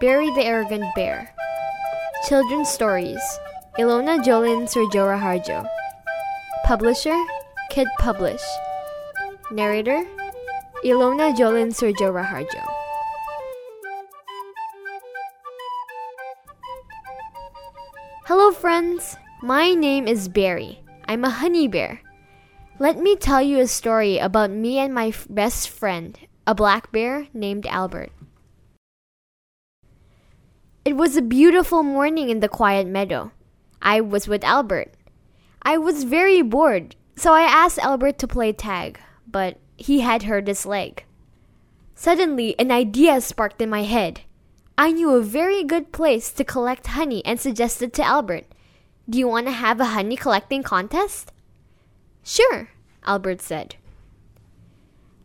Barry the Arrogant Bear. Children's Stories. Ilona Joline Surjorahardjo. Publisher. Kid Publish. Narrator. Ilona Joline Surjorahardjo. Hello, friends. My name is Barry. I'm a honey bear. Let me tell you a story about me and my f- best friend, a black bear named Albert. It was a beautiful morning in the quiet meadow. I was with Albert. I was very bored, so I asked Albert to play tag, but he had hurt his leg. Suddenly, an idea sparked in my head. I knew a very good place to collect honey and suggested to Albert, Do you want to have a honey collecting contest? Sure, Albert said.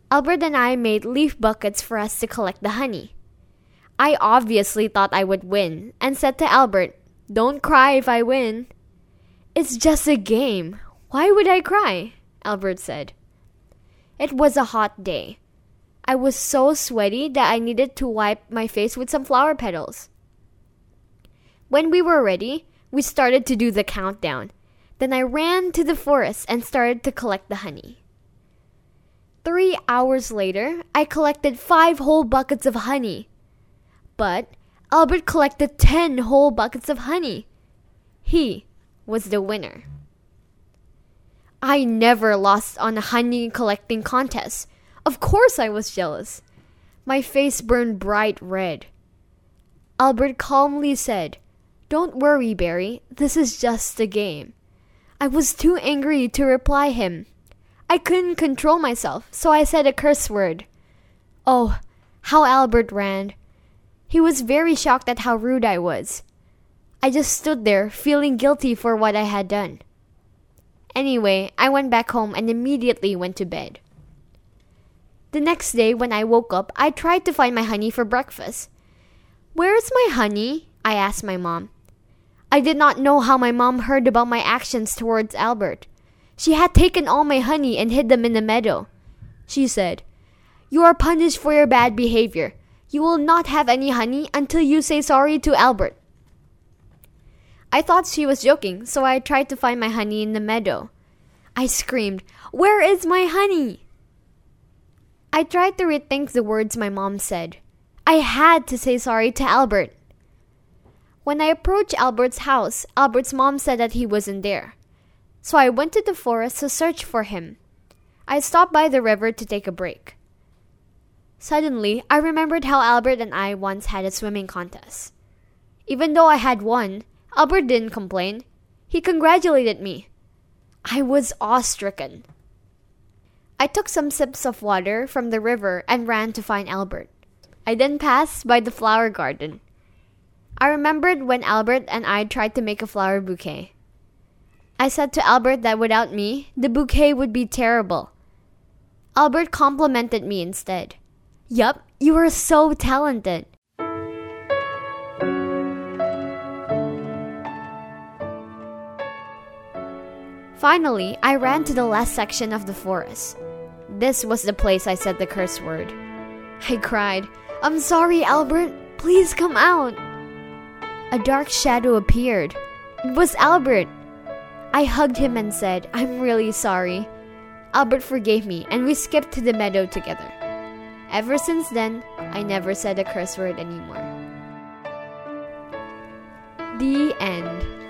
Albert and I made leaf buckets for us to collect the honey. I obviously thought I would win and said to Albert, Don't cry if I win. It's just a game. Why would I cry? Albert said. It was a hot day. I was so sweaty that I needed to wipe my face with some flower petals. When we were ready, we started to do the countdown. Then I ran to the forest and started to collect the honey. Three hours later, I collected five whole buckets of honey. But Albert collected ten whole buckets of honey. He was the winner. I never lost on a honey collecting contest. Of course, I was jealous. My face burned bright red. Albert calmly said, Don't worry, Barry. This is just a game. I was too angry to reply him. I couldn't control myself, so I said a curse word. Oh, how Albert ran. He was very shocked at how rude I was. I just stood there, feeling guilty for what I had done. Anyway, I went back home and immediately went to bed. The next day, when I woke up, I tried to find my honey for breakfast. Where's my honey? I asked my mom. I did not know how my mom heard about my actions towards Albert. She had taken all my honey and hid them in the meadow. She said, You are punished for your bad behavior. You will not have any honey until you say sorry to Albert. I thought she was joking, so I tried to find my honey in the meadow. I screamed, Where is my honey? I tried to rethink the words my mom said. I had to say sorry to Albert. When I approached Albert's house, Albert's mom said that he wasn't there. So I went to the forest to search for him. I stopped by the river to take a break. Suddenly, I remembered how Albert and I once had a swimming contest. Even though I had won, Albert didn't complain. He congratulated me. I was awe-stricken. I took some sips of water from the river and ran to find Albert. I then passed by the flower garden. I remembered when Albert and I tried to make a flower bouquet. I said to Albert that without me, the bouquet would be terrible. Albert complimented me instead. Yup, you are so talented. Finally, I ran to the last section of the forest. This was the place I said the curse word. I cried, I'm sorry, Albert. Please come out. A dark shadow appeared. It was Albert. I hugged him and said, I'm really sorry. Albert forgave me, and we skipped to the meadow together. Ever since then, I never said a curse word anymore. The end.